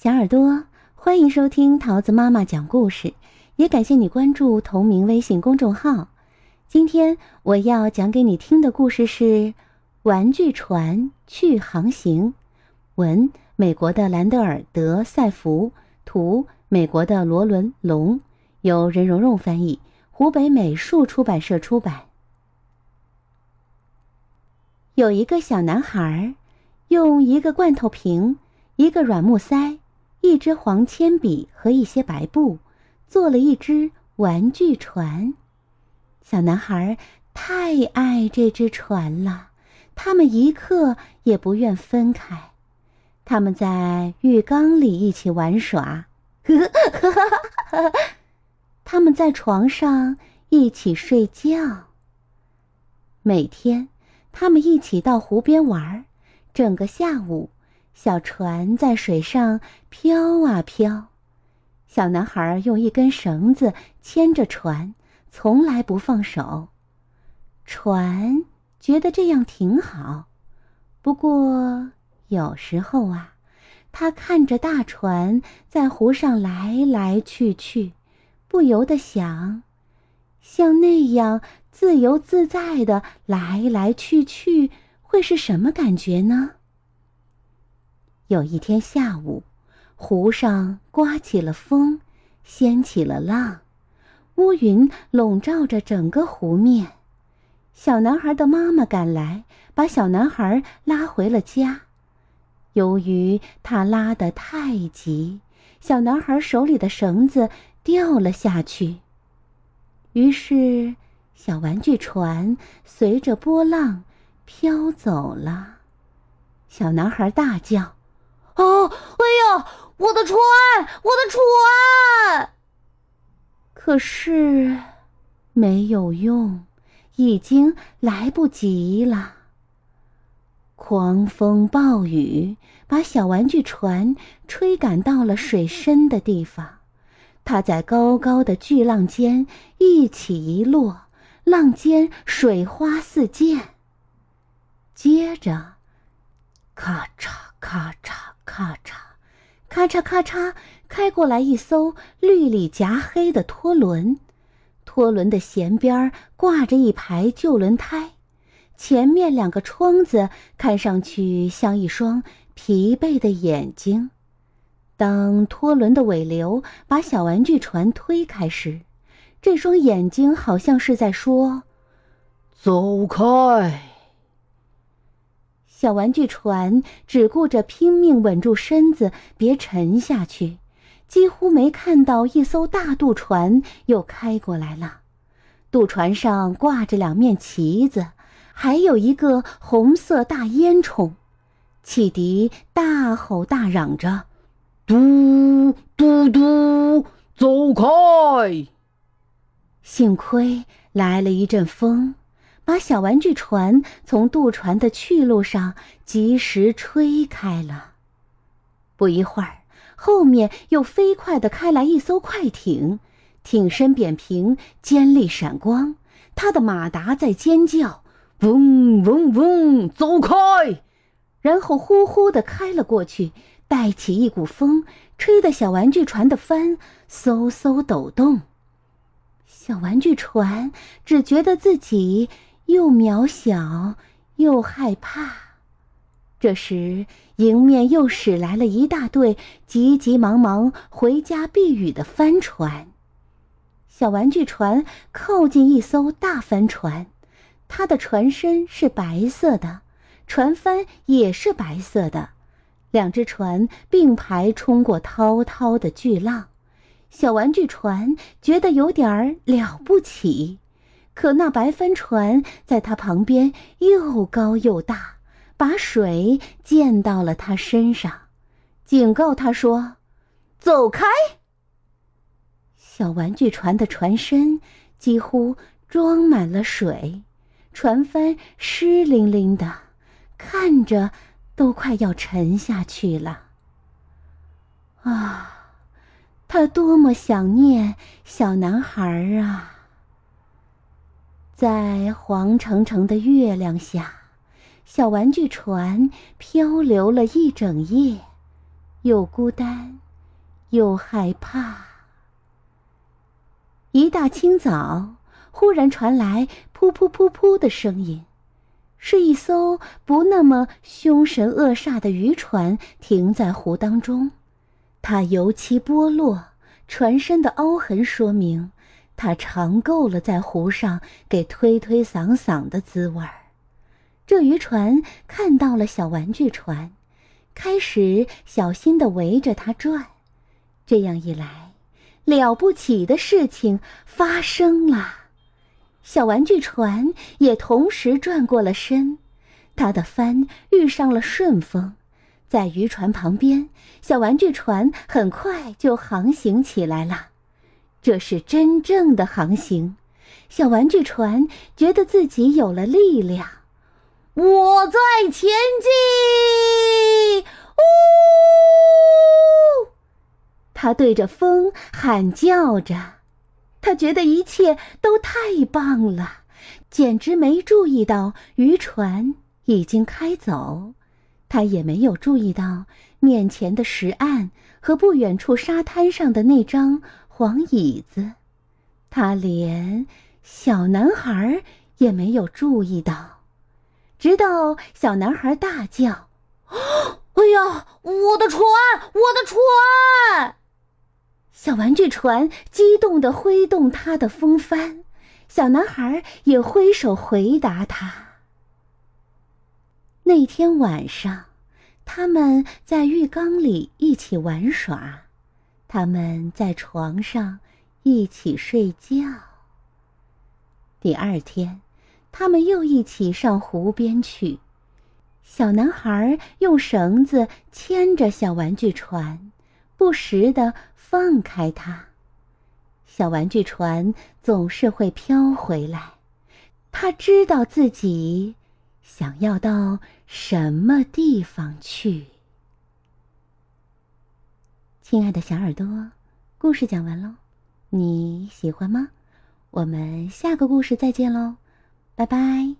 小耳朵，欢迎收听桃子妈妈讲故事，也感谢你关注同名微信公众号。今天我要讲给你听的故事是《玩具船去航行》，文美国的兰德尔德塞福，图美国的罗伦龙，由任蓉蓉翻译，湖北美术出版社出版。有一个小男孩，用一个罐头瓶、一个软木塞。一支黄铅笔和一些白布，做了一只玩具船。小男孩太爱这只船了，他们一刻也不愿分开。他们在浴缸里一起玩耍，他们在床上一起睡觉。每天，他们一起到湖边玩，整个下午。小船在水上飘啊飘，小男孩用一根绳子牵着船，从来不放手。船觉得这样挺好，不过有时候啊，他看着大船在湖上来来去去，不由得想：像那样自由自在的来来去去，会是什么感觉呢？有一天下午，湖上刮起了风，掀起了浪，乌云笼罩着整个湖面。小男孩的妈妈赶来，把小男孩拉回了家。由于他拉得太急，小男孩手里的绳子掉了下去。于是，小玩具船随着波浪飘走了。小男孩大叫。哦，哎呀，我的船，我的船！可是没有用，已经来不及了。狂风暴雨把小玩具船吹赶到了水深的地方，它在高高的巨浪间一起一落，浪尖水花四溅。接着，咔嚓咔嚓。咔嚓，咔嚓咔嚓，开过来一艘绿里夹黑的拖轮，拖轮的舷边挂着一排旧轮胎，前面两个窗子看上去像一双疲惫的眼睛。当拖轮的尾流把小玩具船推开时，这双眼睛好像是在说：“走开。”小玩具船只顾着拼命稳住身子，别沉下去，几乎没看到一艘大渡船又开过来了。渡船上挂着两面旗子，还有一个红色大烟囱。汽笛大吼大嚷着：“嘟嘟嘟，走开！”幸亏来了一阵风。把小玩具船从渡船的去路上及时吹开了。不一会儿，后面又飞快地开来一艘快艇，艇身扁平，尖利闪光，它的马达在尖叫：“嗡嗡嗡，走开！”然后呼呼地开了过去，带起一股风，吹得小玩具船的帆嗖嗖抖动。小玩具船只觉得自己。又渺小又害怕，这时迎面又驶来了一大队急急忙忙回家避雨的帆船。小玩具船靠近一艘大帆船，它的船身是白色的，船帆也是白色的，两只船并排冲过滔滔的巨浪。小玩具船觉得有点儿了不起。可那白帆船在他旁边又高又大，把水溅到了他身上，警告他说：“走开！”小玩具船的船身几乎装满了水，船帆湿淋淋的，看着都快要沉下去了。啊，他多么想念小男孩啊！在黄澄澄的月亮下，小玩具船漂流了一整夜，又孤单，又害怕。一大清早，忽然传来噗噗噗噗的声音，是一艘不那么凶神恶煞的渔船停在湖当中。它油漆剥落，船身的凹痕说明他尝够了在湖上给推推搡搡的滋味儿。这渔船看到了小玩具船，开始小心地围着它转。这样一来，了不起的事情发生了，小玩具船也同时转过了身，它的帆遇上了顺风。在渔船旁边，小玩具船很快就航行起来了。这是真正的航行，小玩具船觉得自己有了力量。我在前进！呜！他对着风喊叫着，他觉得一切都太棒了，简直没注意到渔船已经开走。他也没有注意到面前的石岸和不远处沙滩上的那张黄椅子，他连小男孩也没有注意到，直到小男孩大叫：“哦哎呀，我的船，我的船！”小玩具船激动地挥动它的风帆，小男孩也挥手回答他。那天晚上，他们在浴缸里一起玩耍，他们在床上一起睡觉。第二天，他们又一起上湖边去。小男孩用绳子牵着小玩具船，不时的放开它。小玩具船总是会飘回来，他知道自己。想要到什么地方去？亲爱的小耳朵，故事讲完喽，你喜欢吗？我们下个故事再见喽，拜拜。